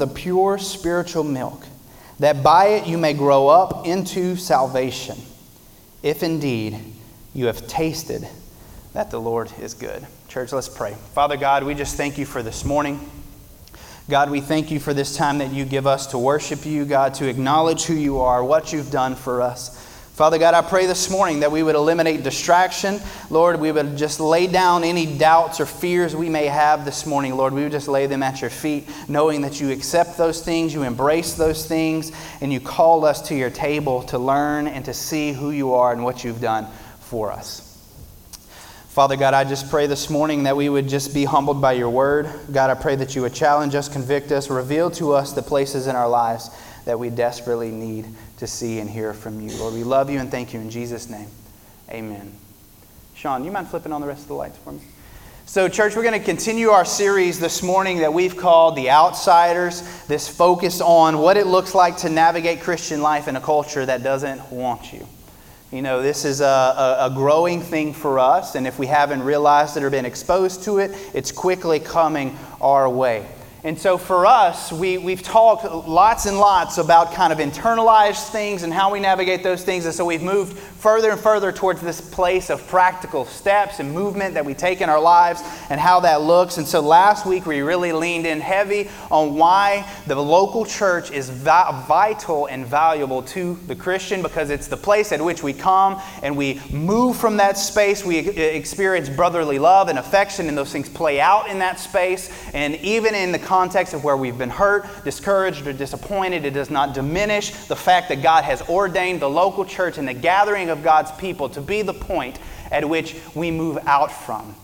the pure spiritual milk, that by it you may grow up into salvation, if indeed you have tasted that the Lord is good. Church, let's pray. Father God, we just thank you for this morning. God, we thank you for this time that you give us to worship you, God, to acknowledge who you are, what you've done for us. Father God, I pray this morning that we would eliminate distraction. Lord, we would just lay down any doubts or fears we may have this morning. Lord, we would just lay them at your feet, knowing that you accept those things, you embrace those things, and you call us to your table to learn and to see who you are and what you've done for us. Father God, I just pray this morning that we would just be humbled by your word. God, I pray that you would challenge us, convict us, reveal to us the places in our lives that we desperately need to see and hear from you. Lord, we love you and thank you in Jesus' name. Amen. Sean, you mind flipping on the rest of the lights for me? So, church, we're going to continue our series this morning that we've called The Outsiders, this focus on what it looks like to navigate Christian life in a culture that doesn't want you. You know, this is a, a, a, growing thing for us, and if we haven't realized it or been exposed to it, it's quickly coming our way. And so for us, we, we've talked lots and lots about kind of internalized things and how we navigate those things. And so we've moved further and further towards this place of practical steps and movement that we take in our lives and how that looks. And so last week, we really leaned in heavy on why the local church is vi- vital and valuable to the Christian because it's the place at which we come and we move from that space. We experience brotherly love and affection, and those things play out in that space. And even in the context of where we've been hurt, discouraged, or disappointed, it does not diminish the fact that God has ordained the local church and the gathering of God's people to be the point at which we move out from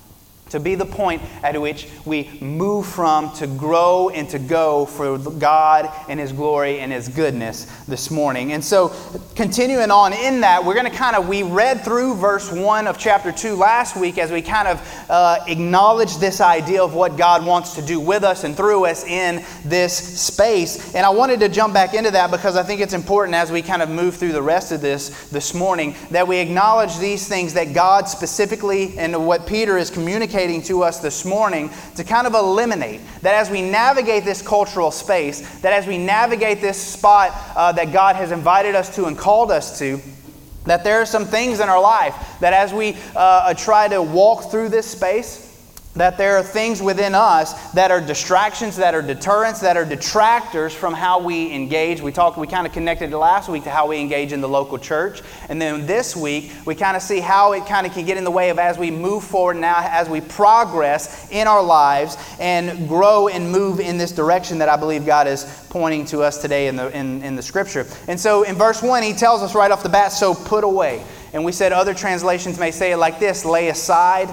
to be the point at which we move from to grow and to go for God and His glory and His goodness this morning. And so, continuing on in that, we're going to kind of, we read through verse 1 of chapter 2 last week as we kind of uh, acknowledge this idea of what God wants to do with us and through us in this space. And I wanted to jump back into that because I think it's important as we kind of move through the rest of this this morning that we acknowledge these things that God specifically and what Peter is communicating communicating to us this morning to kind of eliminate that as we navigate this cultural space, that as we navigate this spot uh, that God has invited us to and called us to, that there are some things in our life that as we uh, try to walk through this space, that there are things within us that are distractions, that are deterrents, that are detractors from how we engage. We talked, we kind of connected last week to how we engage in the local church. And then this week, we kind of see how it kind of can get in the way of as we move forward now, as we progress in our lives and grow and move in this direction that I believe God is pointing to us today in the, in, in the scripture. And so in verse 1, he tells us right off the bat, so put away. And we said other translations may say it like this lay aside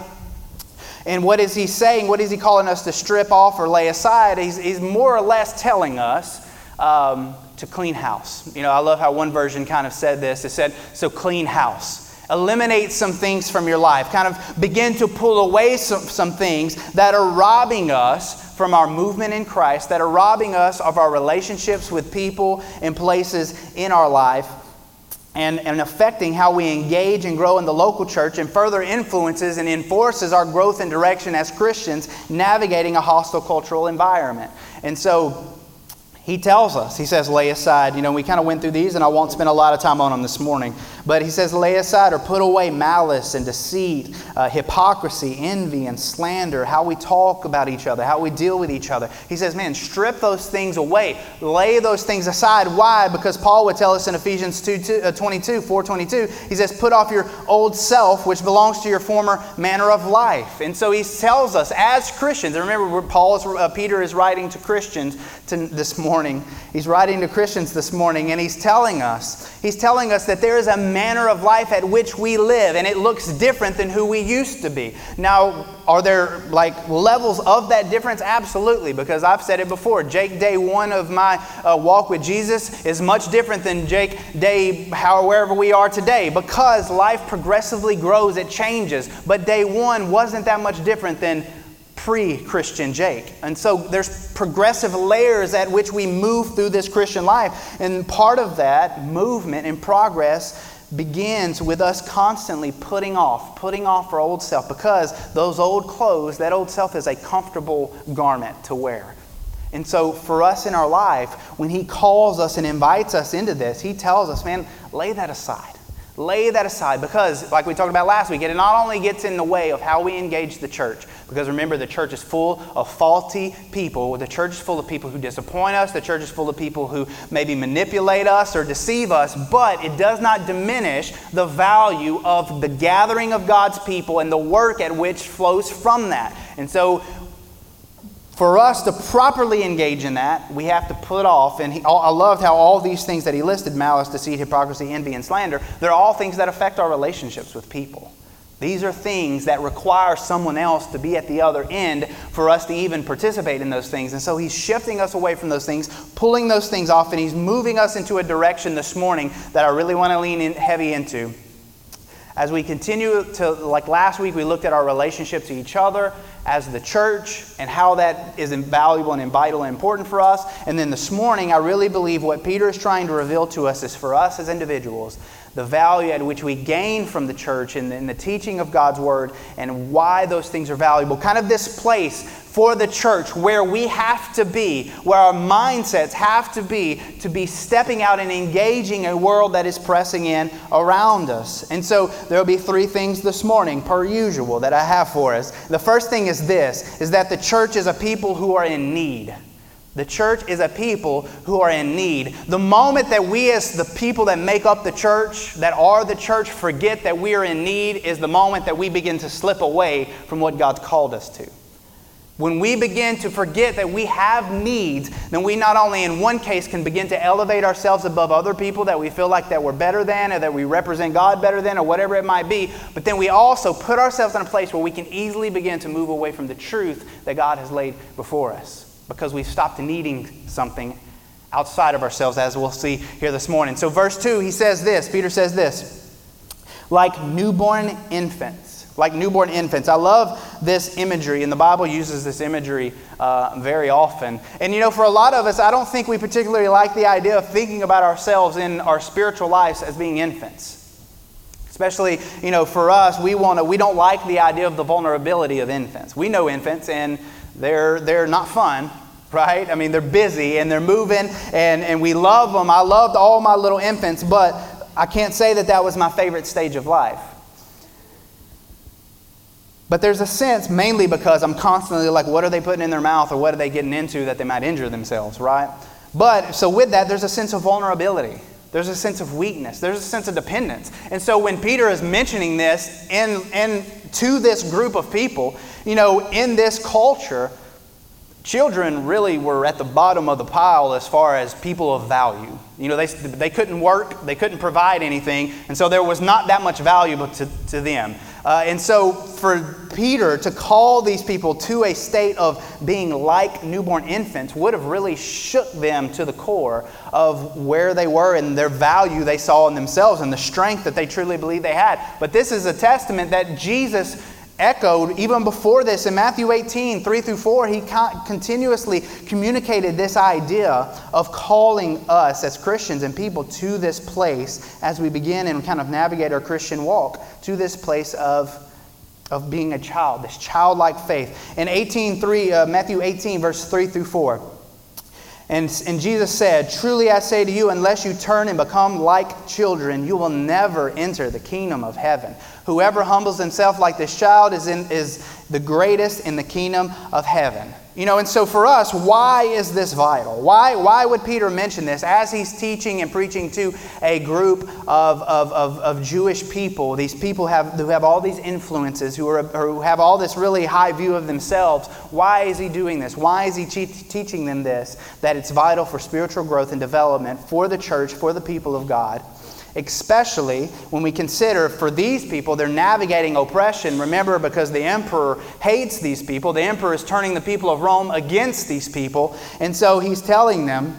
and what is he saying? What is he calling us to strip off or lay aside? He's, he's more or less telling us um, to clean house. You know, I love how one version kind of said this. It said, so clean house. Eliminate some things from your life. Kind of begin to pull away some, some things that are robbing us from our movement in Christ, that are robbing us of our relationships with people and places in our life and, and affecting how we engage and grow in the local church and further influences and enforces our growth and direction as Christians navigating a hostile cultural environment. And so he tells us, he says, lay aside. You know, we kind of went through these, and I won't spend a lot of time on them this morning. But he says, lay aside or put away malice and deceit, uh, hypocrisy, envy, and slander, how we talk about each other, how we deal with each other. He says, man, strip those things away. Lay those things aside. Why? Because Paul would tell us in Ephesians 2, 2, uh, 22, 422, he says, put off your old self, which belongs to your former manner of life. And so he tells us, as Christians, and remember, Paul is, uh, Peter is writing to Christians to, this morning. He's writing to Christians this morning, and he's telling us, he's telling us that there is a manner of life at which we live, and it looks different than who we used to be. Now, are there like levels of that difference? Absolutely, because I've said it before. Jake, day one of my uh, walk with Jesus is much different than Jake, day however we are today, because life progressively grows, it changes. But day one wasn't that much different than pre Christian Jake. And so there's progressive layers at which we move through this Christian life. And part of that movement and progress begins with us constantly putting off, putting off our old self because those old clothes, that old self is a comfortable garment to wear. And so, for us in our life, when He calls us and invites us into this, He tells us, man, lay that aside. Lay that aside because, like we talked about last week, it not only gets in the way of how we engage the church, because remember, the church is full of faulty people. The church is full of people who disappoint us. The church is full of people who maybe manipulate us or deceive us, but it does not diminish the value of the gathering of God's people and the work at which flows from that. And so, for us to properly engage in that, we have to put off, and he, I loved how all these things that he listed malice, deceit, hypocrisy, envy, and slander they're all things that affect our relationships with people. These are things that require someone else to be at the other end for us to even participate in those things. And so he's shifting us away from those things, pulling those things off, and he's moving us into a direction this morning that I really want to lean in heavy into. As we continue to, like last week, we looked at our relationship to each other as the church and how that is invaluable and vital and important for us. And then this morning, I really believe what Peter is trying to reveal to us is for us as individuals the value at which we gain from the church and the, teaching of God's word and why those things are valuable. Kind of this place for the church where we have to be, where our mindsets have to be, to be stepping out and engaging a world that is pressing in around us. And so there will be three things this morning, per usual, that I have for us. The first thing is this is that the church is a people who are in need. The church is a people who are in need. The moment that we, as the people that make up the church, that are the church, forget that we are in need, is the moment that we begin to slip away from what God's called us to. When we begin to forget that we have needs, then we not only in one case can begin to elevate ourselves above other people that we feel like that we're better than or that we represent God better than or whatever it might be, but then we also put ourselves in a place where we can easily begin to move away from the truth that God has laid before us because we've stopped needing something outside of ourselves as we'll see here this morning. So verse 2, he says this, Peter says this, like newborn infants like newborn infants. I love this imagery, and the Bible uses this imagery uh, very often. And you know, for a lot of us, I don't think we particularly like the idea of thinking about ourselves in our spiritual lives as being infants. Especially, you know, for us, we want to, we don't like the idea of the vulnerability of infants. We know infants, and they're they're not fun, right? I mean, they're busy and they're moving, and and we love them. I loved all my little infants, but I can't say that that was my favorite stage of life. But there's a sense, mainly because I'm constantly like, what are they putting in their mouth or what are they getting into that they might injure themselves, right? But so with that, there's a sense of vulnerability. There's a sense of weakness. There's a sense of dependence. And so when Peter is mentioning this in, in to this group of people, you know, in this culture, children really were at the bottom of the pile as far as people of value. You know, they, they couldn't work, they couldn't provide anything, and so there was not that much value to, to them. Uh, and so, for Peter to call these people to a state of being like newborn infants would have really shook them to the core of where they were and their value they saw in themselves and the strength that they truly believed they had. But this is a testament that Jesus echoed even before this in Matthew 18, 3 through 4. He continuously communicated this idea of calling us as Christians and people to this place as we begin and kind of navigate our Christian walk to this place of, of being a child, this childlike faith. In 18, 3, uh, Matthew 18, verse 3 through 4. And, and Jesus said, Truly I say to you, unless you turn and become like children, you will never enter the kingdom of heaven. Whoever humbles himself like this child is, in, is the greatest in the kingdom of heaven. You know, and so for us, why is this vital? Why, why would Peter mention this as he's teaching and preaching to a group of, of, of, of Jewish people? These people have, who have all these influences, who, are, who have all this really high view of themselves. Why is he doing this? Why is he teaching them this? That it's vital for spiritual growth and development for the church, for the people of God especially when we consider for these people, they're navigating oppression. Remember, because the emperor hates these people, the emperor is turning the people of Rome against these people. And so he's telling them,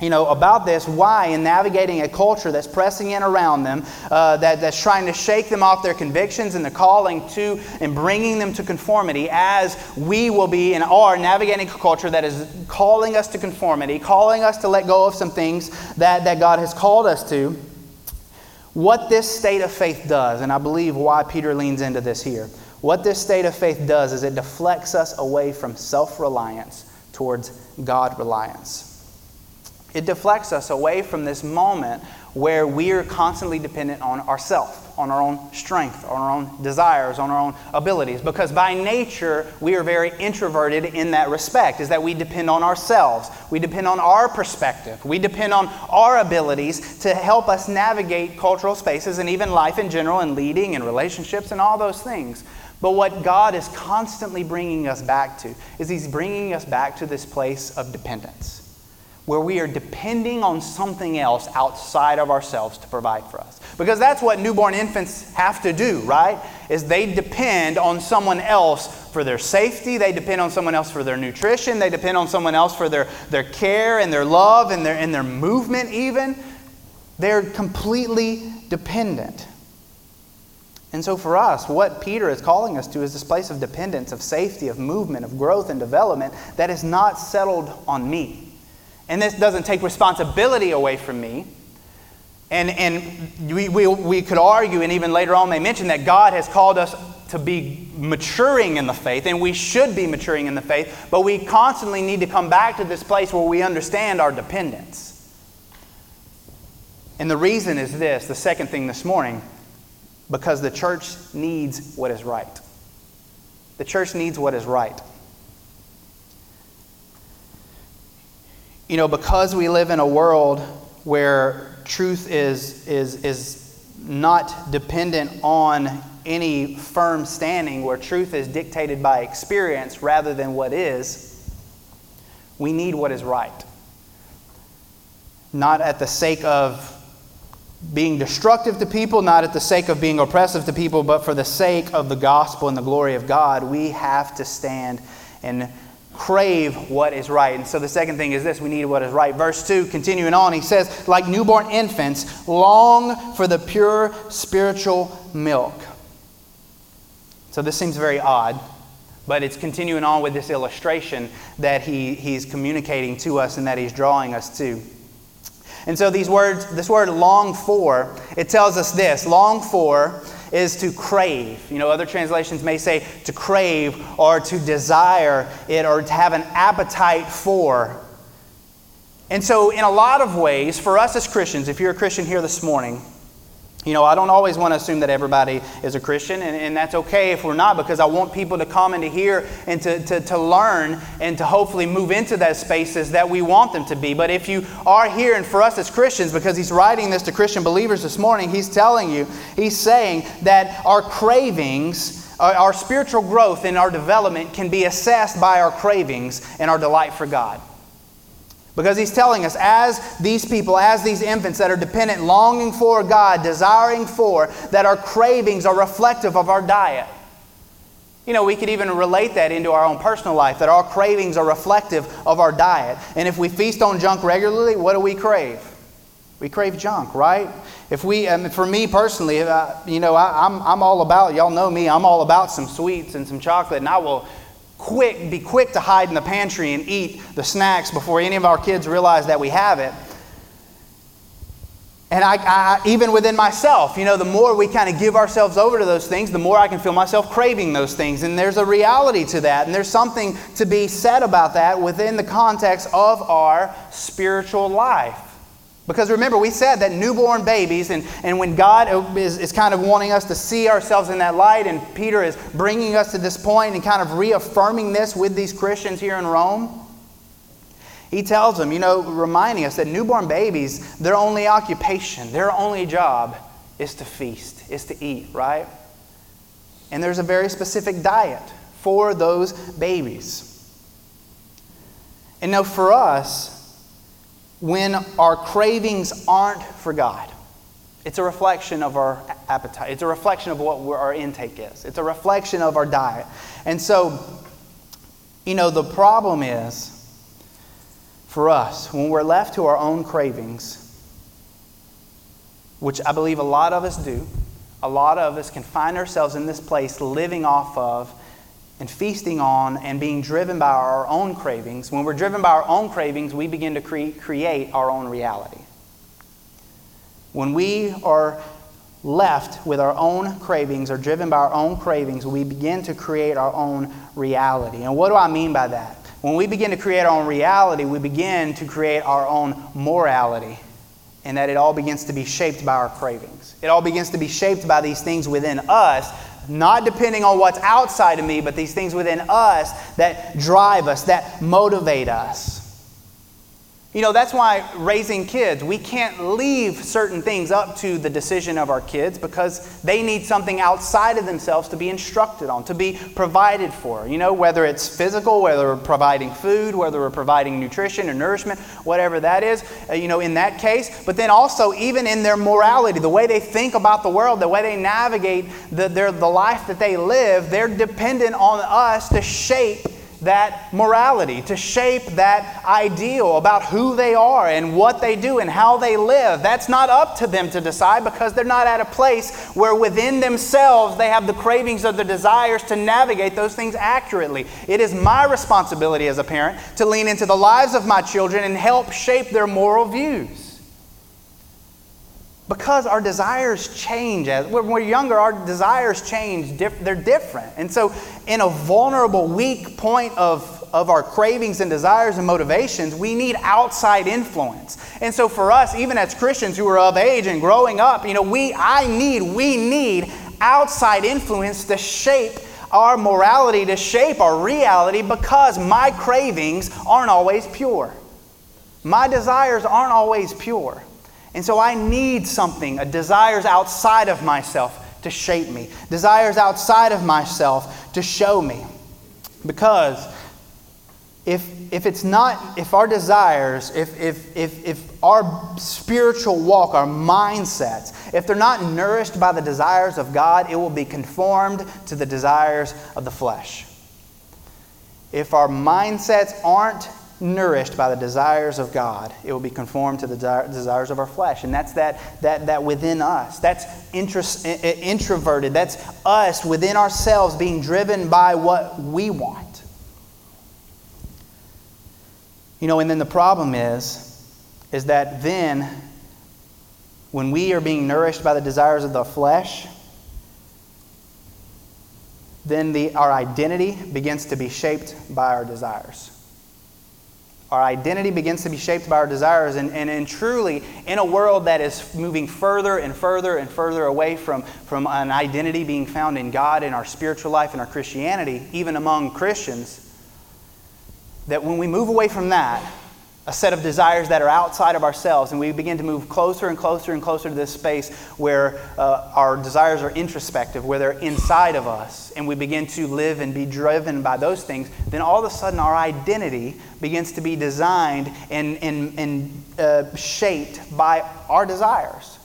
you know, about this, why in navigating a culture that's pressing in around them, uh, that, that's trying to shake them off their convictions and the calling to and bringing them to conformity, as we will be and are navigating a culture that is calling us to conformity, calling us to let go of some things that, that God has called us to What this state of faith does, and I believe why Peter leans into this here, what this state of faith does is it deflects us away from self reliance towards God reliance. It deflects us away from this moment where we are constantly dependent on ourselves, on our own strength, on our own desires, on our own abilities. Because by nature, we are very introverted in that respect, is that we depend on ourselves. We depend on our perspective. We depend on our abilities to help us navigate cultural spaces and even life in general and leading and relationships and all those things. But what God is constantly bringing us back to is He's bringing us back to this place of dependence where we are depending on something else outside of ourselves to provide for us. Because that's what newborn infants have to do, right? Is they depend on someone else for their safety, they depend on someone else for their nutrition, they depend on someone else for their, their care and their love and their, and their movement, even. They're completely dependent. And so, for us, what Peter is calling us to is this place of dependence, of safety, of movement, of growth and development that is not settled on me. And this doesn't take responsibility away from me. And, and we, we, we could argue, and even later on, they mention that God has called us to be maturing in the faith, and we should be maturing in the faith, but we constantly need to come back to this place where we understand our dependence. And the reason is this the second thing this morning because the church needs what is right. The church needs what is right. You know, because we live in a world where truth is, is, is not dependent on any firm standing, where truth is dictated by experience rather than what is, we need what is right. Not at the sake of being destructive to people, not at the sake of being oppressive to people, but for the sake of the gospel and the glory of God, we have to stand and crave what is right. And so the second thing is this we need what is right. Verse 2, continuing on, he says, like newborn infants, long for the pure spiritual milk. So this seems very odd, but it's continuing on with this illustration that he, he's communicating to us and that he's drawing us to. And so these words, this word long for, it tells us this long for is to crave. You know, other translations may say to crave or to desire it or to have an appetite for. And so, in a lot of ways, for us as Christians, if you're a Christian here this morning, you know, I don't always want to assume that everybody is a Christian, and, and, that's okay if we're not, because I want people to come and to hear and to, to, to learn and to hopefully move into those spaces that we want them to be. But if you are here, and for us as Christians, because he's writing this to Christian believers this morning, he's telling you, he's saying that our cravings, our, our spiritual growth and our development can be assessed by our cravings and our delight for God. Because he's telling us, as these people, as these infants that are dependent, longing for God, desiring for, that our cravings are reflective of our diet. You know, we could even relate that into our own personal life, that our cravings are reflective of our diet. And if we feast on junk regularly, what do we crave? We crave junk, right? If we, um, for me personally, uh, you know, I, I'm, I'm all about, y'all know me, I'm all about some sweets and some chocolate, and I will quick, be quick to hide in the pantry and eat the snacks before any of our kids realize that we have it. And I, I, even within myself, you know, the more we kind of give ourselves over to those things, the more I can feel myself craving those things. And there's a reality to that. And there's something to be said about that within the context of our spiritual life. Because remember, we said that newborn babies, and, and when God is, is kind of wanting us to see ourselves in that light, and Peter is bringing us to this point and kind of reaffirming this with these Christians here in Rome, he tells them, you know, reminding us that newborn babies, their only occupation, their only job is to feast, is to eat, right? And there's a very specific diet for those babies. And now for us, when our cravings aren't for God. It's a reflection of our appetite. It's a reflection of what our intake is. It's a reflection of our diet. And so, you know, the problem is for us, when we're left to our own cravings, which I believe a lot of us do, a lot of us can find ourselves in this place living off of and feasting on and being driven by our own cravings, when we're driven by our own cravings, we begin to cre- create our own reality. When we are left with our own cravings or driven by our own cravings, we begin to create our own reality. And what do I mean by that? When we begin to create our own reality, we begin to create our own morality, and that it all begins to be shaped by our cravings. It all begins to be shaped by these things within us, not depending on what's outside of me, but these things within us that drive us, that motivate us. You know, that's why raising kids, we can't leave certain things up to the decision of our kids because they need something outside of themselves to be instructed on, to be provided for. You know, whether it's physical, whether we're providing food, whether we're providing nutrition or nourishment, whatever that is, uh, you know, in that case. But then also, even in their morality, the way they think about the world, the way they navigate the, their, the life that they live, they're dependent on us to shape that morality, to shape that ideal about who they are and what they do and how they live. That's not up to them to decide because they're not at a place where within themselves they have the cravings or the desires to navigate those things accurately. It is my responsibility as a parent to lean into the lives of my children and help shape their moral views because our desires change. As when we're younger our desires change they're different. And so in a vulnerable weak point of, of our cravings and desires and motivations we need outside influence. And so for us even as christians who are of age and growing up you know we i need we need outside influence to shape our morality to shape our reality because my cravings aren't always pure. My desires aren't always pure and so I need something, a desires outside of myself to shape me, desires outside of myself to show me. Because if, if it's not, if our desires, if, if, if, if our spiritual walk, our mindsets, if they're not nourished by the desires of God, it will be conformed to the desires of the flesh. If our mindsets aren't nourished by the desires of God, it will be conformed to the desires of our flesh. And that's that, that, that within us. That's introverted. That's us within ourselves being driven by what we want. You know, and then the problem is, is that then, when we are being nourished by the desires of the flesh, then the, our identity begins to be shaped by our desires. Our identity begins to be shaped by our desires. And, and, and truly, in a world that is moving further and further and further away from, from an identity being found in God, in our spiritual life, in our Christianity, even among Christians, that when we move away from that, a set of desires that are outside of ourselves, and we begin to move closer and closer and closer to this space where uh, our desires are introspective, where they're inside of us, and we begin to live and be driven by those things, then all of a sudden our identity begins to be designed and, and, and uh, shaped by our desires.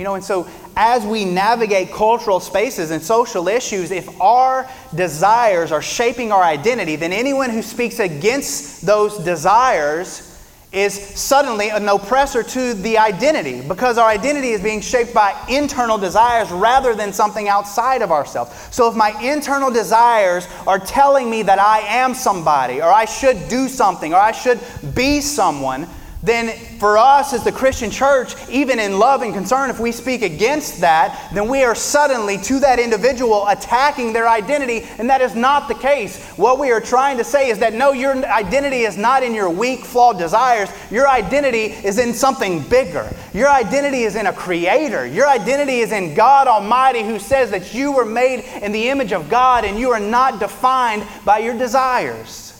You know, and so as we navigate cultural spaces and social issues, if our desires are shaping our identity, then anyone who speaks against those desires is suddenly an oppressor to the identity because our identity is being shaped by internal desires rather than something outside of ourselves. So if my internal desires are telling me that I am somebody or I should do something or I should be someone, then for us as the Christian church, even in love and concern, if we speak against that, then we are suddenly to that individual attacking their identity, and that is not the case. What we are trying to say is that no, your identity is not in your weak, flawed desires. Your identity is in something bigger. Your identity is in a creator. Your identity is in God Almighty who says that you were made in the image of God and you are not defined by your desires.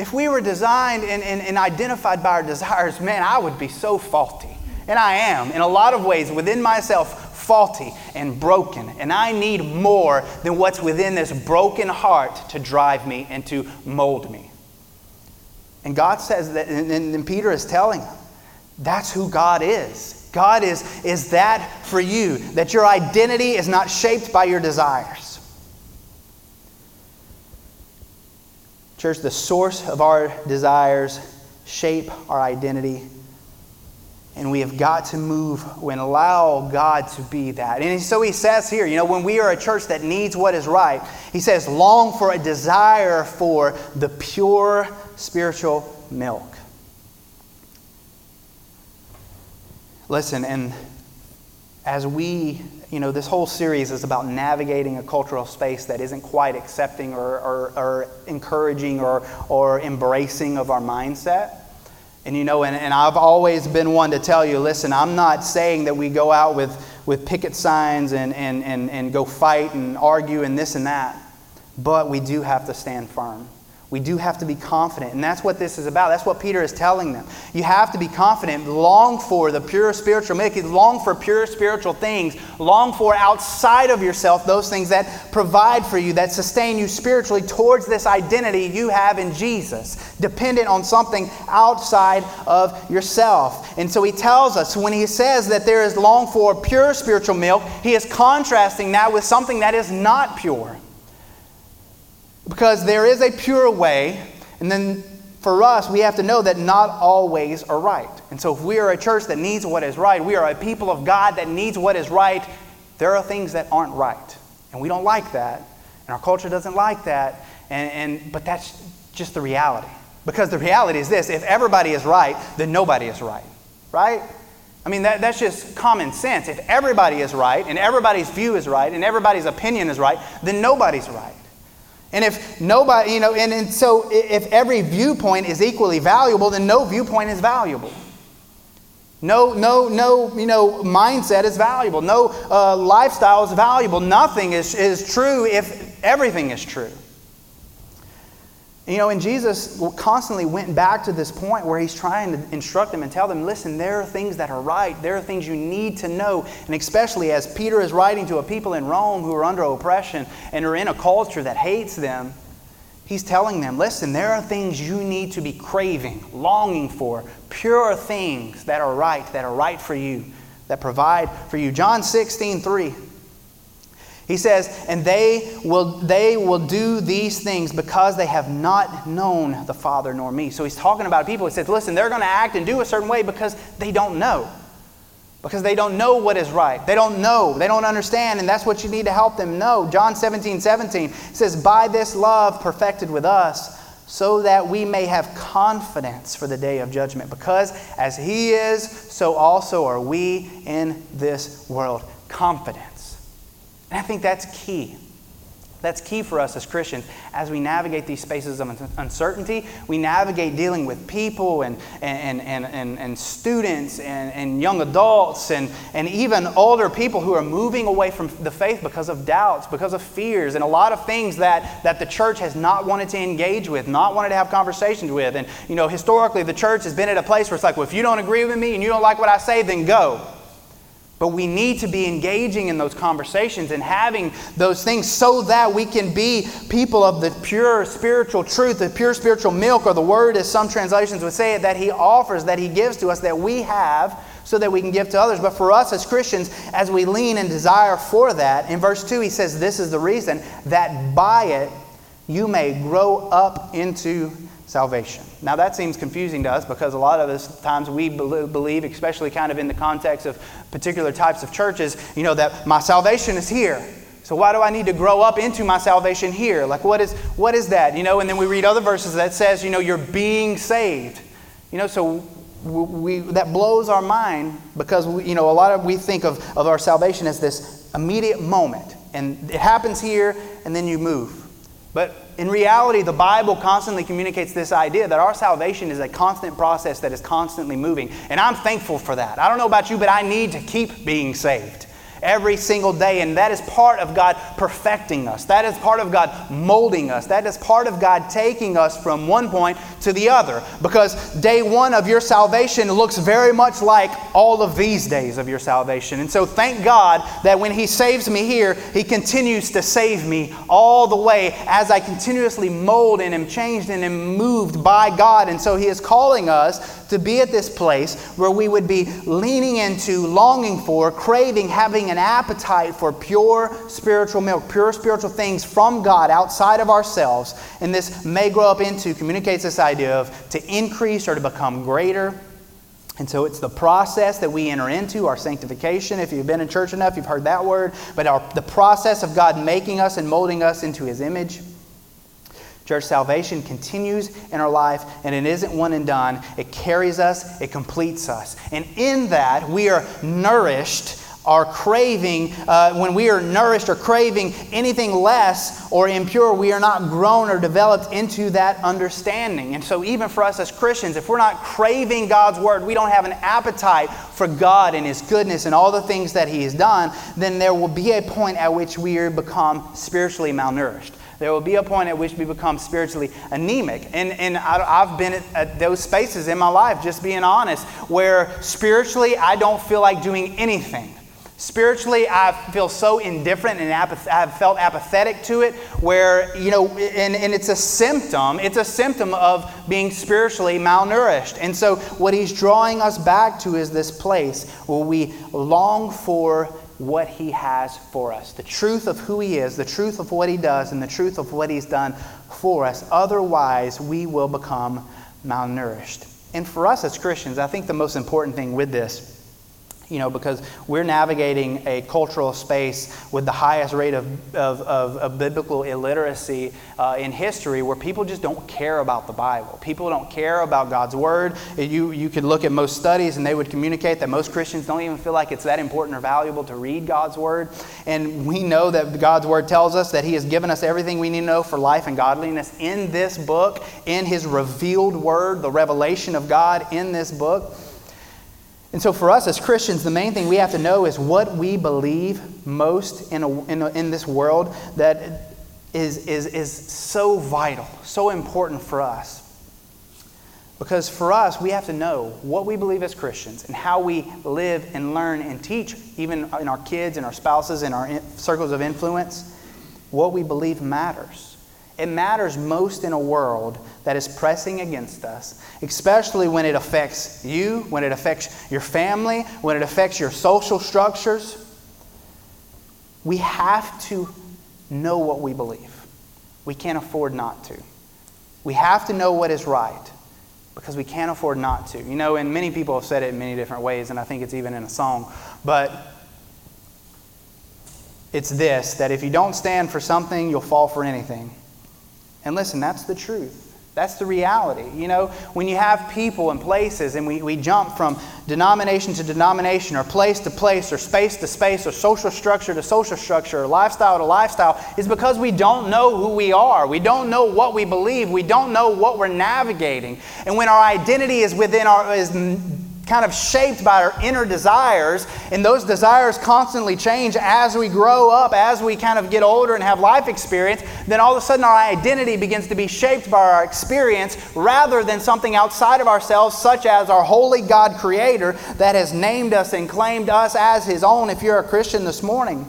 If we were designed and, and, and identified by our desires, man, I would be so faulty. And I am, in a lot of ways, within myself, faulty and broken. And I need more than what's within this broken heart to drive me and to mold me. And God says that, and, and Peter is telling him, that's who God is. God is, is that for you, that your identity is not shaped by your desires. Church, the source of our desires shape our identity. And we have got to move and allow God to be that. And so he says here, you know, when we are a church that needs what is right, he says, long for a desire for the pure spiritual milk. Listen, and as we, you know, this whole series is about navigating a cultural space that isn't quite accepting or, or, or encouraging or, or embracing of our mindset. And you know, and, and I've always been one to tell you listen, I'm not saying that we go out with, with picket signs and, and, and, and go fight and argue and this and that, but we do have to stand firm. We do have to be confident. And that's what this is about. That's what Peter is telling them. You have to be confident. Long for the pure spiritual milk. Long for pure spiritual things. Long for outside of yourself those things that provide for you, that sustain you spiritually towards this identity you have in Jesus, dependent on something outside of yourself. And so he tells us when he says that there is long for pure spiritual milk, he is contrasting that with something that is not pure. Because there is a pure way, and then for us, we have to know that not all ways are right. And so, if we are a church that needs what is right, we are a people of God that needs what is right, there are things that aren't right. And we don't like that, and our culture doesn't like that, and, and, but that's just the reality. Because the reality is this if everybody is right, then nobody is right, right? I mean, that, that's just common sense. If everybody is right, and everybody's view is right, and everybody's opinion is right, then nobody's right. And if nobody, you know, and, and so if every viewpoint is equally valuable, then no viewpoint is valuable. No, no, no, you know, mindset is valuable. No uh, lifestyle is valuable. Nothing is, is true if everything is true. You know, and Jesus constantly went back to this point where he's trying to instruct them and tell them, listen, there are things that are right. There are things you need to know. And especially as Peter is writing to a people in Rome who are under oppression and are in a culture that hates them, he's telling them, listen, there are things you need to be craving, longing for, pure things that are right, that are right for you, that provide for you. John 16, 3. He says, and they will, they will do these things because they have not known the Father nor me. So he's talking about people. He says, listen, they're going to act and do a certain way because they don't know. Because they don't know what is right. They don't know. They don't understand, and that's what you need to help them know. John 17, 17 says, By this love perfected with us, so that we may have confidence for the day of judgment. Because as He is, so also are we in this world. Confidence. And I think that's key. That's key for us as Christians as we navigate these spaces of uncertainty. We navigate dealing with people and, and, and, and, and students and, and young adults and, and even older people who are moving away from the faith because of doubts, because of fears, and a lot of things that, that the church has not wanted to engage with, not wanted to have conversations with. And, you know, historically, the church has been at a place where it's like, well, if you don't agree with me and you don't like what I say, then go. But we need to be engaging in those conversations and having those things so that we can be people of the pure spiritual truth, the pure spiritual milk, or the word, as some translations would say it, that He offers, that He gives to us, that we have so that we can give to others. But for us as Christians, as we lean and desire for that, in verse 2, He says, This is the reason that by it you may grow up into salvation. Now, that seems confusing to us because a lot of us times we believe, especially kind of in the context of particular types of churches, you know, that my salvation is here. So why do I need to grow up into my salvation here? Like, what is, what is that? You know, and then we read other verses that says, you know, you're being saved. You know, so we, that blows our mind because, we, you know, a lot of we think of, of our salvation as this immediate moment. And it happens here, and then you move. But in reality, the Bible constantly communicates this idea that our salvation is a constant process that is constantly moving. And I'm thankful for that. I don't know about you, but I need to keep being saved every single day. And that is part of God perfecting us. That is part of God molding us. That is part of God taking us from one point to the other. Because day one of your salvation looks very much like all of these days of your salvation. And so thank God that when He saves me here, He continues to save me all the way as I continuously mold and am changed and am moved by God. And so He is calling us to be at this place where we would be leaning into, longing for, craving, having an appetite for pure spiritual milk, pure spiritual things from God outside of ourselves. And this may grow up into, communicates this idea of to increase or to become greater. And so it's the process that we enter into, our sanctification. If you've been in church enough, you've heard that word. But our, the process of God making us and molding us into His image. Church salvation continues in our life, and it isn't one and done. It carries us, it completes us. And in that, we are nourished Our craving, uh, when we are nourished or craving anything less or impure, we are not grown or developed into that understanding. And so, even for us as Christians, if we're not craving God's word, we don't have an appetite for God and His goodness and all the things that He has done, then there will be a point at which we become spiritually malnourished. There will be a point at which we become spiritually anemic. And, and I, have been at, at those spaces in my life, just being honest, where spiritually I don't feel like doing anything. Spiritually, I feel so indifferent and apath- I've felt apathetic to it, where, you know, and, and it's a symptom, it's a symptom of being spiritually malnourished. And so, what he's drawing us back to is this place where we long for what he has for us the truth of who he is, the truth of what he does, and the truth of what he's done for us. Otherwise, we will become malnourished. And for us as Christians, I think the most important thing with this you know, because we're navigating a cultural space with the highest rate of, of, of, of biblical illiteracy uh, in history where people just don't care about the Bible. People don't care about God's Word. You, you could look at most studies and they would communicate that most Christians don't even feel like it's that important or valuable to read God's Word. And we know that God's Word tells us that He has given us everything we need to know for life and godliness in this book, in His revealed Word, the revelation of God in this book. And so, for us as Christians, the main thing we have to know is what we believe most in, a, in, a, in this world that is, is, is so vital, so important for us. Because for us, we have to know what we believe as Christians and how we live and learn and teach, even in our kids and our spouses and our circles of influence. What we believe matters. It matters most in a world that is pressing against us, especially when it affects you, when it affects your family, when it affects your social structures. We have to know what we believe. We can't afford not to. We have to know what is right because we can't afford not to. You know, and many people have said it in many different ways, and I think it's even in a song. But it's this that if you don't stand for something, you'll fall for anything. And listen, that's the truth. That's the reality. You know, when you have people and places and we, we jump from denomination to denomination or place to place or space to space or social structure to social structure or lifestyle to lifestyle, it's because we don't know who we are. We don't know what we believe. We don't know what we're navigating. And when our identity is within our, is kind of shaped by our inner desires, and those desires constantly change as we grow up, as we kind of get older and have life experience, then all of a sudden our identity begins to be shaped by our experience rather than something outside of ourselves, such as our holy God Creator that has named us and claimed us as His own if you're a Christian this morning.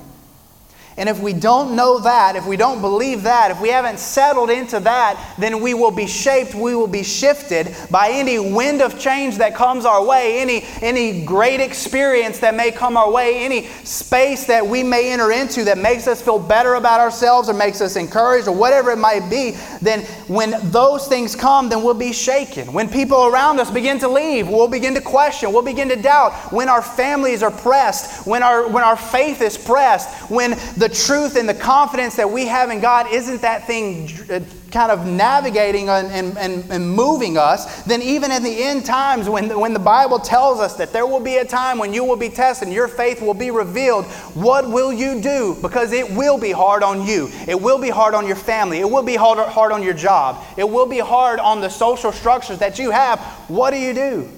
And if we don't know that, if we don't believe that, if we haven't settled into that, then we will be shaped, we will be shifted by any wind of change that comes our way, any, any great experience that may come our way, any space that we may enter into that makes us feel better about ourselves or makes us encouraged or whatever it might be. Then when those things come, then we'll be shaken. When people around us begin to leave, we'll begin to question, we'll begin to doubt. When our families are pressed, when our, when our faith is pressed, when the truth and the confidence that we have in God isn't that thing uh, kind of navigating and, and, and moving us, then even in the end times, when, when the Bible tells us that there will be a time when you will be tested and your faith will be revealed, what will you do? Because it will be hard on you. It will be hard on your family. It will be hard, hard on your job. It will be hard on the social structures that you have. What do you do?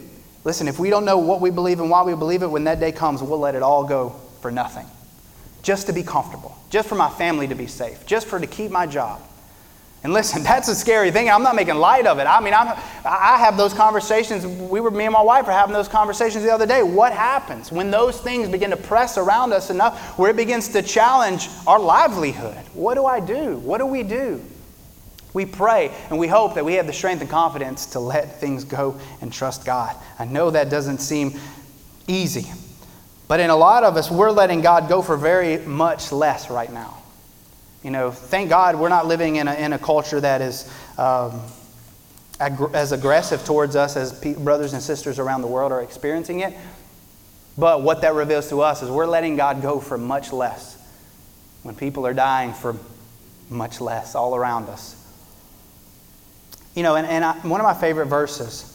Listen, if we don't know what we believe and why we believe it, when that day comes, we'll let it all go for nothing just to be comfortable, just for my family to be safe, just for to keep my job. And listen, that's a scary thing. I'm not making light of it. I mean, I'm, I have those conversations. We were, me and my wife were having those conversations the other day. What happens when those things begin to press around us enough where it begins to challenge our livelihood? What do I do? What do we do? We pray and we hope that we have the strength and confidence to let things go and trust God. I know that doesn't seem easy, but in a lot of us, we're letting God go for very much less right now. You know, thank God we're not living in a, in a culture that is um, ag- as aggressive towards us as pe- brothers and sisters around the world are experiencing it. But what that reveals to us is we're letting God go for much less when people are dying for much less all around us. You know, and, and I, one of my favorite verses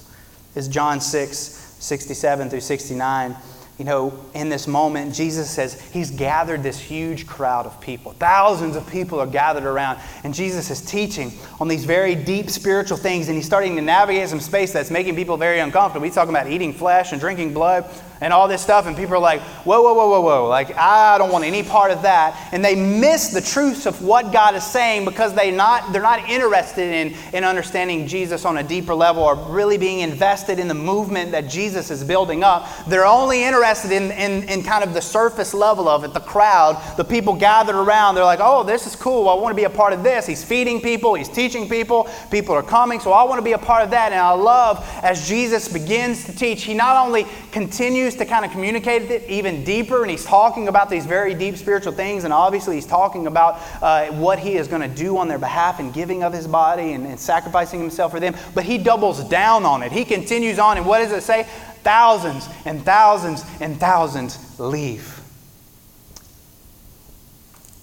is John 6, 67 through 69 you know, in this moment, Jesus says he's gathered this huge crowd of people. Thousands of people are gathered around, and Jesus is teaching on these very deep spiritual things, and he's starting to navigate some space that's making people very uncomfortable. He's talking about eating flesh and drinking blood and all this stuff, and people are like, whoa, whoa, whoa, whoa, whoa. Like, I don't want any part of that. And they miss the truths of what God is saying because they not, they're not interested in, in understanding Jesus on a deeper level or really being invested in the movement that Jesus is building up. They're only interested in, in, in kind of the surface level of it, the crowd, the people gathered around. They're like, oh, this is cool. I want to be a part of this. He's feeding people, he's teaching people, people are coming, so I want to be a part of that. And I love as Jesus begins to teach, he not only continues continues to kind of communicate it even deeper, and he's talking about these very deep spiritual things, and obviously he's talking about uh, what he is going to do on their behalf and giving of his body and, and sacrificing himself for them. But he doubles down on it. He continues on, and what does it say? Thousands and thousands and thousands leave.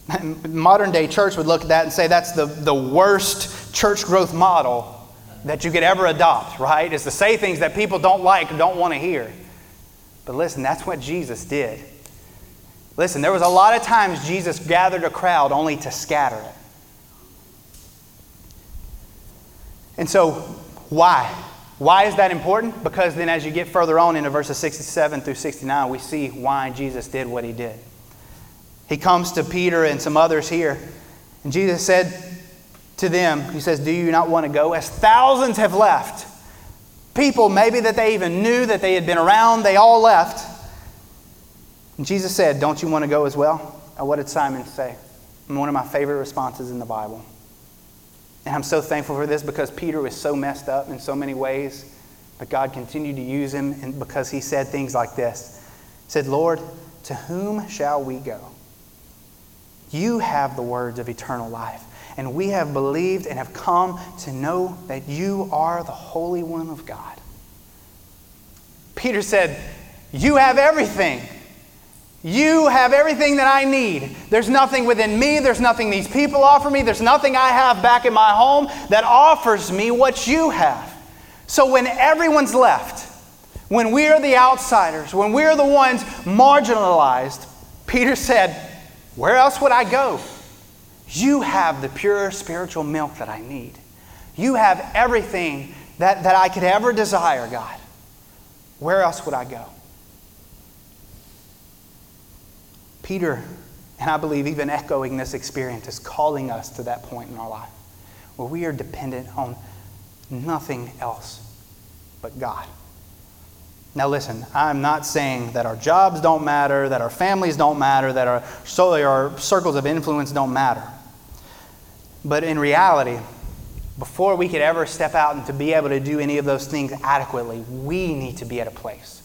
Modern day church would look at that and say that's the, the worst church growth model that you could ever adopt, right? Is to say things that people don't like don't want to hear. But listen, that's what Jesus did. Listen, there was a lot of times Jesus gathered a crowd only to scatter it. And so, why? Why is that important? Because then, as you get further on into verses 67 through 69, we see why Jesus did what he did. He comes to Peter and some others here, and Jesus said to them, He says, Do you not want to go? As thousands have left, people maybe that they even knew that they had been around, they all left. And Jesus said, Don't you want to go as well? And what did Simon say? And one of my favorite responses in the Bible. And I'm so thankful for this because Peter was so messed up in so many ways, but God continued to use him and because he said things like this. He said, Lord, to whom shall we go? You have the words of eternal life and we have believed and have come to know that you are the Holy One of God. Peter said, You have everything. You have everything that I need. There's nothing within me, there's nothing these people offer me, there's nothing I have back in my home that offers me what you have. So when everyone's left, when we are the outsiders, when we're the ones marginalized, Peter said, Where else would I go? You have the pure spiritual milk that I need. You have everything that, that I could ever desire, God. Where else would I go? Peter, and I believe even echoing this experience, is calling us to that point in our life where we are dependent on nothing else but God. Now, listen, I'm not saying that our jobs don't matter, that our families don't matter, that our, our circles of influence don't matter. But in reality, before we could ever step out and to be able to do any of those things adequately, we need to be at a place.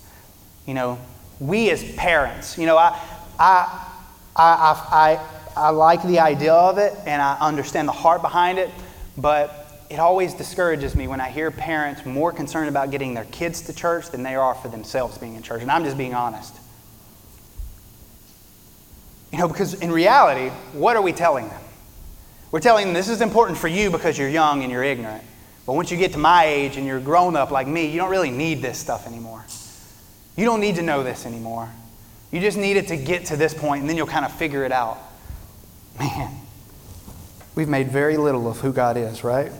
You know, we as parents, you know, I, I, I, I, I like the idea of it and I understand the heart behind it, but it always discourages me when I hear parents more concerned about getting their kids to church than they are for themselves being in church. And I'm just being honest. You know, because in reality, what are we telling them? We're telling them this is important for you because you're young and you're ignorant. But once you get to my age and you're grown up like me, you don't really need this stuff anymore. You don't need to know this anymore. You just need it to get to this point, and then you'll kind of figure it out. Man, we've made very little of who God is, right?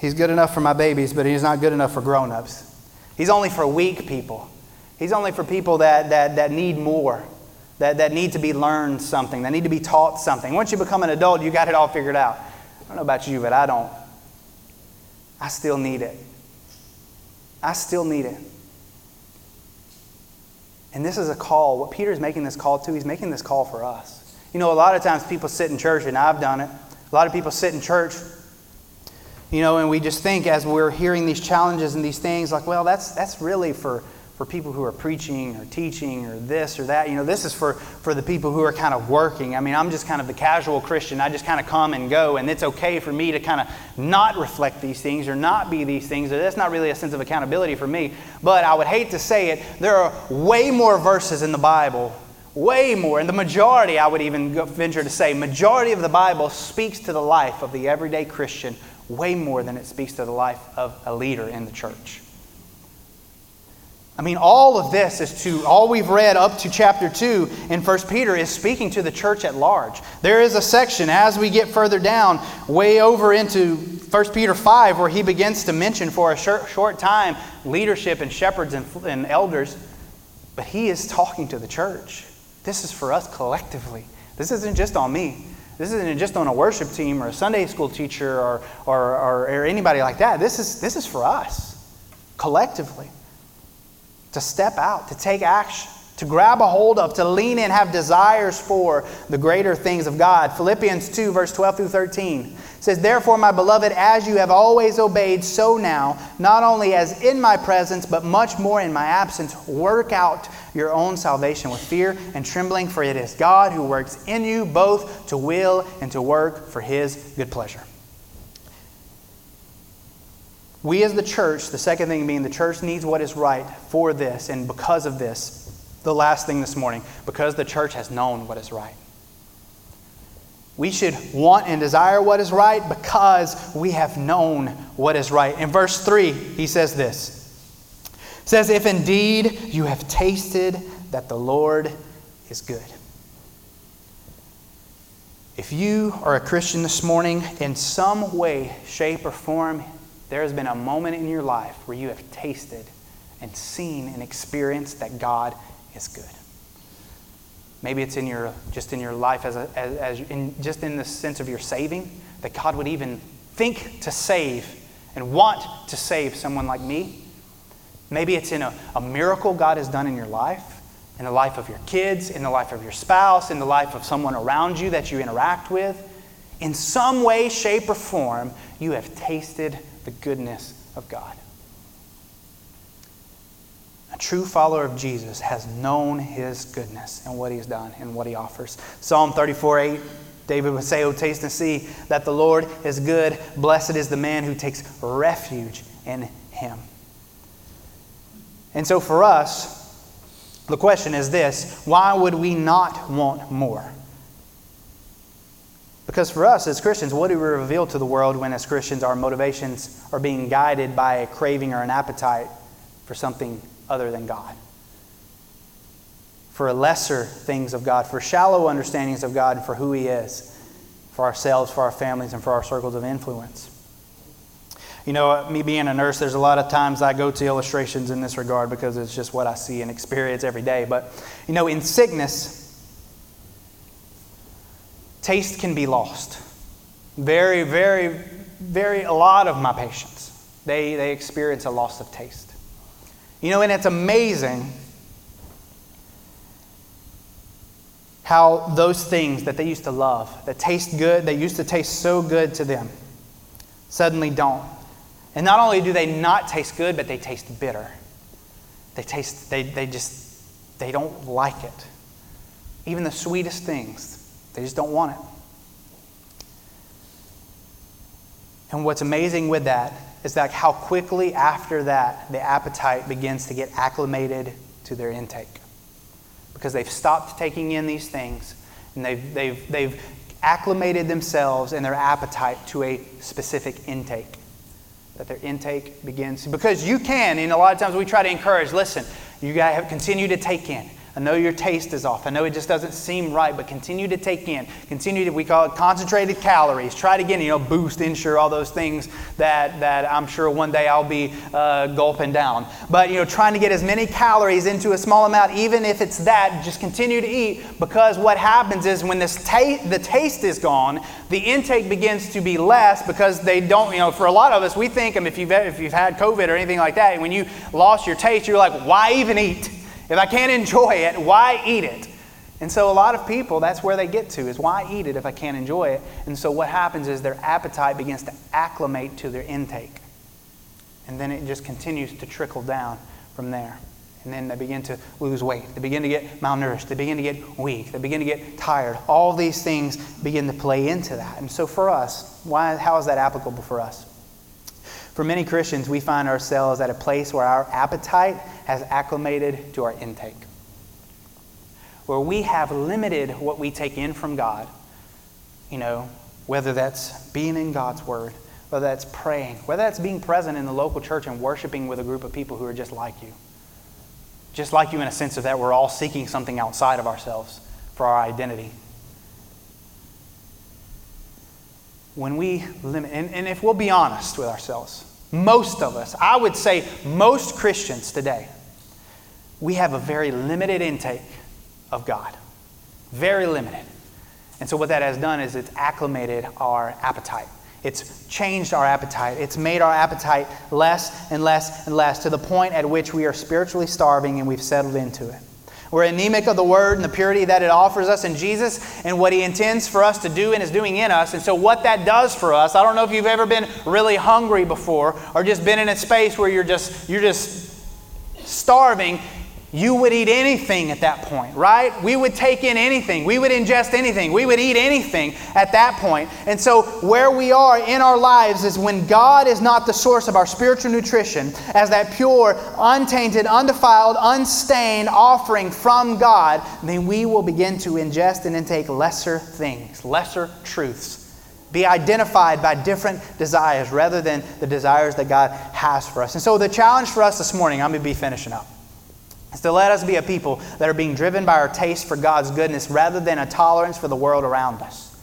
He's good enough for my babies, but he's not good enough for grown ups. He's only for weak people. He's only for people that, that, that need more that, that need to be learned something, that need to be taught something. Once you become an adult, you got it all figured out. I don't know about you, but I don't. I still need it. I still need it. And this is a call. What Peter is making this call to, he's making this call for us. You know, a lot of times people sit in church, and I've done it. A lot of people sit in church, you know, and we just think as we're hearing these challenges and these things, like, well, that's, that's really for for people who are preaching or teaching or this or that. You know, this is for, for the people who are kind of working. I mean, I'm just kind of the casual Christian. I just kind of come and go, and it's okay for me to kind of not reflect these things or not be these things. That's not really a sense of accountability for me. But I would hate to say it, there are way more verses in the Bible way more and the majority i would even venture to say majority of the bible speaks to the life of the everyday christian way more than it speaks to the life of a leader in the church I mean, all of this is to, all we've read up to chapter 2 in 1 Peter is speaking to the church at large. There is a section as we get further down, way over into 1 Peter 5, where he begins to mention for a short, time leadership and shepherds and, and elders. But he is talking to the church. This is for us collectively. This isn't just on me. This isn't just on a worship team or a Sunday school teacher or, or, or, or anybody like that. This is, this is for us collectively to step out, to take action, to grab a hold of, to lean in, have desires for the greater things of God. Philippians 2, verse 12 through 13 says, Therefore, my beloved, as you have always obeyed, so now, not only as in my presence, but much more in my absence, work out your own salvation with fear and trembling, for it is God who works in you both to will and to work for his good pleasure. We as the church, the second thing being the church needs what is right for this, and because of this, the last thing this morning, because the church has known what is right. We should want and desire what is right because we have known what is right. In verse 3, he says this. Says, If indeed you have tasted that the Lord is good. If you are a Christian this morning, in some way, shape, or form, there has been a moment in your life where you have tasted and seen and experienced that God is good. Maybe it's in your just in your life as, a, as, as in, just in the sense of your saving that God would even think to save and want to save someone like me. Maybe it's in a, a miracle God has done in your life, in the life of your kids, in the life of your spouse, in the life of someone around you that you interact with. In some way, shape, or form, you have tasted the goodness of God. A true follower of Jesus has known his goodness and what he's done and what he offers. Psalm 34 8, David would say, Oh, taste and see that the Lord is good. Blessed is the man who takes refuge in him. And so for us, the question is this why would we not want more? Because for us as Christians, what do we reveal to the world when, as Christians, our motivations are being guided by a craving or an appetite for something other than God? For lesser things of God, for shallow understandings of God and for who He is, for ourselves, for our families, and for our circles of influence. You know, me being a nurse, there's a lot of times I go to illustrations in this regard because it's just what I see and experience every day. But, you know, in sickness, taste can be lost. Very, very, very, a lot of my patients, they, they experience a loss of taste. You know, and it's amazing how those things that they used to love, that taste good, they used to taste so good to them, suddenly don't. And not only do they not taste good, but they taste bitter. They taste, they, they just, they don't like it. Even the sweetest things, they just don't want it. And what's amazing with that is that how quickly after that the appetite begins to get acclimated to their intake. Because they've stopped taking in these things and they've, they've, they've acclimated themselves and their appetite to a specific intake. That their intake begins. Because you can, and a lot of times we try to encourage listen, you got to continue to take in. I know your taste is off. I know it just doesn't seem right, but continue to take in. Continue to, we call it concentrated calories. Try to get, you know, boost, ensure, all those things that, that I'm sure one day I'll be uh, gulping down. But, you know, trying to get as many calories into a small amount, even if it's that, just continue to eat because what happens is when this ta- the taste is gone, the intake begins to be less because they don't, you know, for a lot of us, we think, if you've, if you've had COVID or anything like that, when you lost your taste, you're like, why even eat? If I can't enjoy it, why eat it? And so a lot of people, that's where they get to, is why eat it if I can't enjoy it? And so what happens is their appetite begins to acclimate to their intake. And then it just continues to trickle down from there. And then they begin to lose weight. They begin to get malnourished. They begin to get weak. They begin to get tired. All these things begin to play into that. And so for us, why, how is that applicable for us? For many Christians, we find ourselves at a place where our appetite has acclimated to our intake, where we have limited what we take in from God, you know, whether that's being in God's Word, whether that's praying, whether that's being present in the local church and worshiping with a group of people who are just like you. just like you in a sense of that we're all seeking something outside of ourselves for our identity. When we limit, and, and if we'll be honest with ourselves, most of us, I would say most Christians today, we have a very limited intake of God. Very limited. And so, what that has done is it's acclimated our appetite. It's changed our appetite. It's made our appetite less and less and less to the point at which we are spiritually starving and we've settled into it. We're anemic of the Word and the purity that it offers us in Jesus and what He intends for us to do and is doing in us. And so, what that does for us, I don't know if you've ever been really hungry before or just been in a space where you're just, you're just starving you would eat anything at that point, right? We would take in anything. We would ingest anything. We would eat anything at that point. And so, where we are in our lives is when God is not the source of our spiritual nutrition, as that pure, untainted, undefiled, unstained offering from God, then we will begin to ingest and intake lesser things, lesser truths. Be identified by different desires rather than the desires that God has for us. And so, the challenge for us this morning, I'm going to be finishing up is to let us be a people that are being driven by our taste for God's goodness rather than a tolerance for the world around us.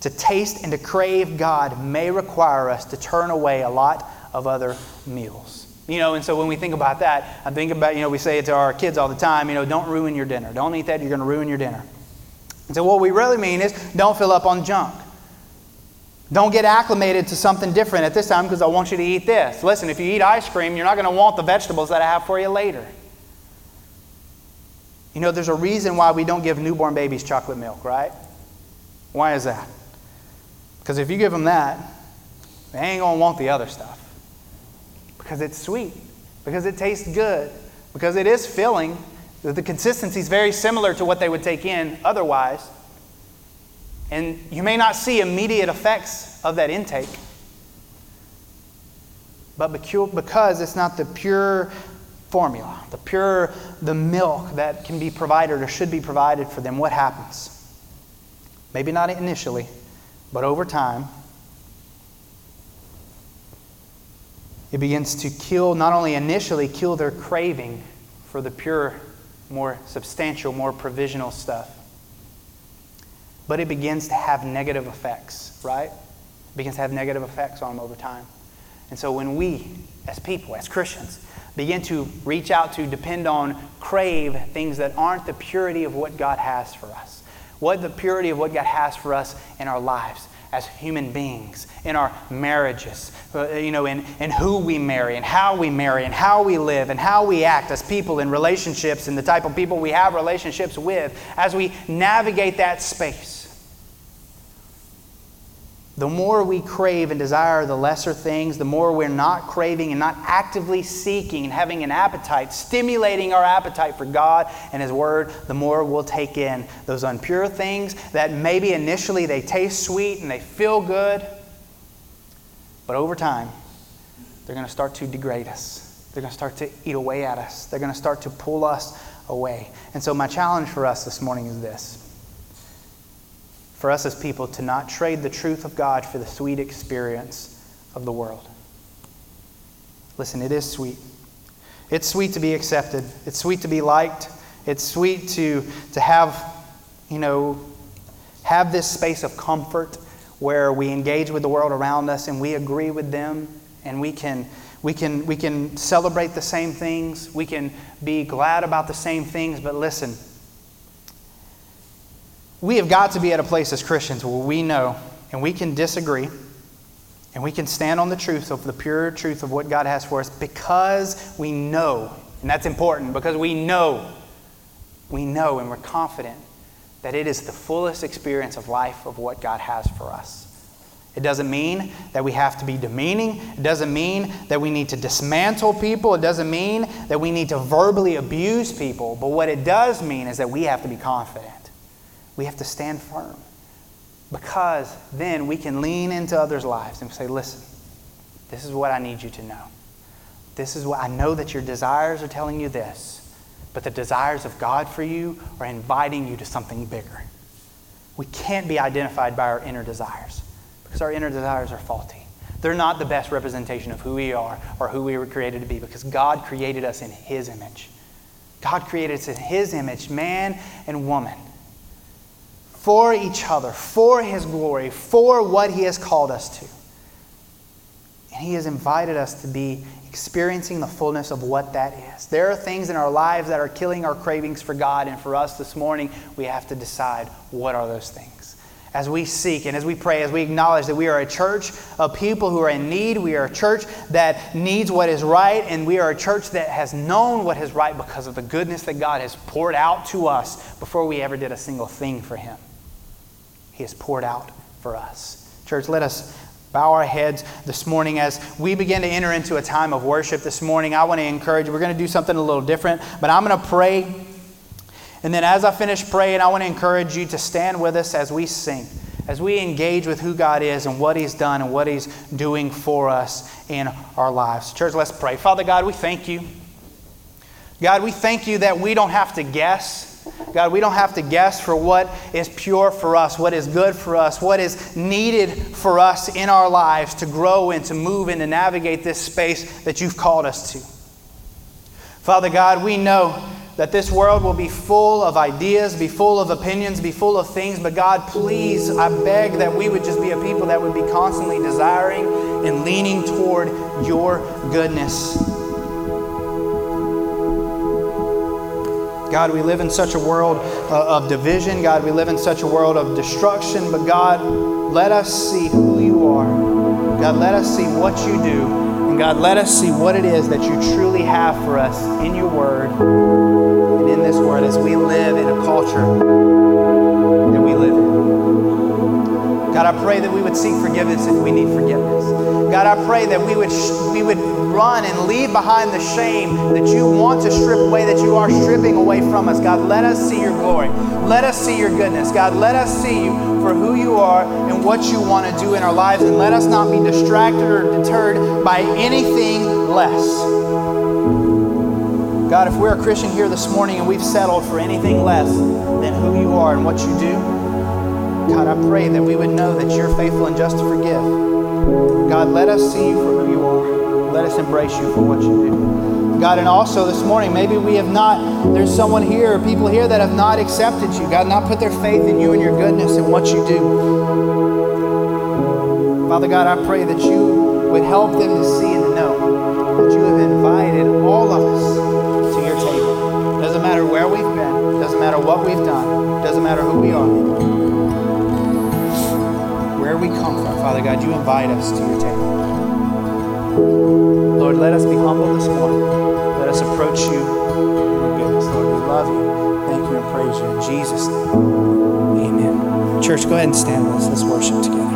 To taste and to crave God may require us to turn away a lot of other meals. You know, and so when we think about that, I think about, you know, we say it to our kids all the time, you know, don't ruin your dinner. Don't eat that, you're going to ruin your dinner. And so what we really mean is don't fill up on junk. Don't get acclimated to something different at this time because I want you to eat this. Listen, if you eat ice cream, you're not going to want the vegetables that I have for you later. You know, there's a reason why we don't give newborn babies chocolate milk, right? Why is that? Because if you give them that, they ain't going to want the other stuff. Because it's sweet, because it tastes good, because it is filling. The consistency is very similar to what they would take in otherwise. And you may not see immediate effects of that intake. But because it's not the pure formula, the pure, the milk that can be provided or should be provided for them, what happens? Maybe not initially, but over time, it begins to kill, not only initially kill their craving for the pure, more substantial, more provisional stuff, but it begins to have negative effects, right? It begins to have negative effects on them over time. And so when we, as people, as Christians, begin to reach out to, depend on, crave things that aren't the purity of what God has for us, what the purity of what God has for us in our lives, as human beings, in our marriages, uh, you know, in, in who we marry and how we marry and how we live and how we act as people in relationships and the type of people we have relationships with, as we navigate that space. The more we crave and desire the lesser things, the more we're not craving and not actively seeking and having an appetite, stimulating our appetite for God and His Word, the more we'll take in those unpure things that maybe initially they taste sweet and they feel good, but over time, they're going to start to degrade us. They're going to start to eat away at us. They're going to start to pull us away. And so, my challenge for us this morning is this for us as people to not trade the truth of God for the sweet experience of the world. Listen, it is sweet. It's sweet to be accepted. It's sweet to be liked. It's sweet to, to have, you know, have this space of comfort where we engage with the world around us and we agree with them and we can we can we can celebrate the same things. We can be glad about the same things, but listen, we have got to be at a place as Christians where we know and we can disagree and we can stand on the truth of the pure truth of what God has for us because we know, and that's important because we know, we know and we're confident that it is the fullest experience of life of what God has for us. It doesn't mean that we have to be demeaning. It doesn't mean that we need to dismantle people. It doesn't mean that we need to verbally abuse people. But what it does mean is that we have to be confident we have to stand firm because then we can lean into others' lives and say, listen, this is what I need you to know. This is what I know that your desires are telling you this, but the desires of God for you are inviting you to something bigger. We can't be identified by our inner desires because our inner desires are faulty. They're not the best representation of who we are or who we were created to be because God created us in His image. God created us in His image, man and woman, for each other, for His glory, for what He has called us to. And He has invited us to be experiencing the fullness of what that is. There are things in our lives that are killing our cravings for God, and for us this morning, we have to decide what are those things. As we seek and as we pray, as we acknowledge that we are a church of people who are in need, we are a church that needs what is right, and we are a church that has known what is right because of the goodness that God has poured out to us before we ever did a single thing for Him. He has poured out for us. Church, let us bow our heads this morning as we begin to enter into a time of worship this morning. I want to encourage you, we're going to do something a little different, but I'm going to pray. And then as I finish praying, I want to encourage you to stand with us as we sing, as we engage with who God is and what He's done and what He's doing for us in our lives. Church, let's pray. Father God, we thank you. God, we thank you that we don't have to guess God, we don't have to guess for what is pure for us, what is good for us, what is needed for us in our lives to grow and to move and to navigate this space that you've called us to. Father God, we know that this world will be full of ideas, be full of opinions, be full of things, but God, please, I beg that we would just be a people that would be constantly desiring and leaning toward your goodness. God, we live in such a world uh, of division. God, we live in such a world of destruction. But God, let us see who you are. God, let us see what you do. And God, let us see what it is that you truly have for us in your word and in this world as we live in a culture that we live in. God, I pray that we would seek forgiveness if we need forgiveness. God, I pray that we would, we would run and leave behind the shame that you want to strip away, that you are stripping away from us. God, let us see your glory. Let us see your goodness. God, let us see you for who you are and what you want to do in our lives. And let us not be distracted or deterred by anything less. God, if we're a Christian here this morning and we've settled for anything less than who you are and what you do, God, I pray that we would know that you're faithful and just to forgive. God, let us see you for who you are. Let us embrace you for what you do. God, and also this morning, maybe we have not, there's someone here, people here that have not accepted you. God, not put their faith in you and your goodness and what you do. Father God, I pray that you would help them to see and to know that you have invited all of us to your table. Doesn't matter where we've been, doesn't matter what we've done, doesn't matter who we are where we come from, Father God, you invite us to your table. Lord, let us be humble this morning. Let us approach you in your goodness. Lord, we love you. Thank you and praise you. In Jesus' name, amen. Church, go ahead and stand with us. Let's worship together.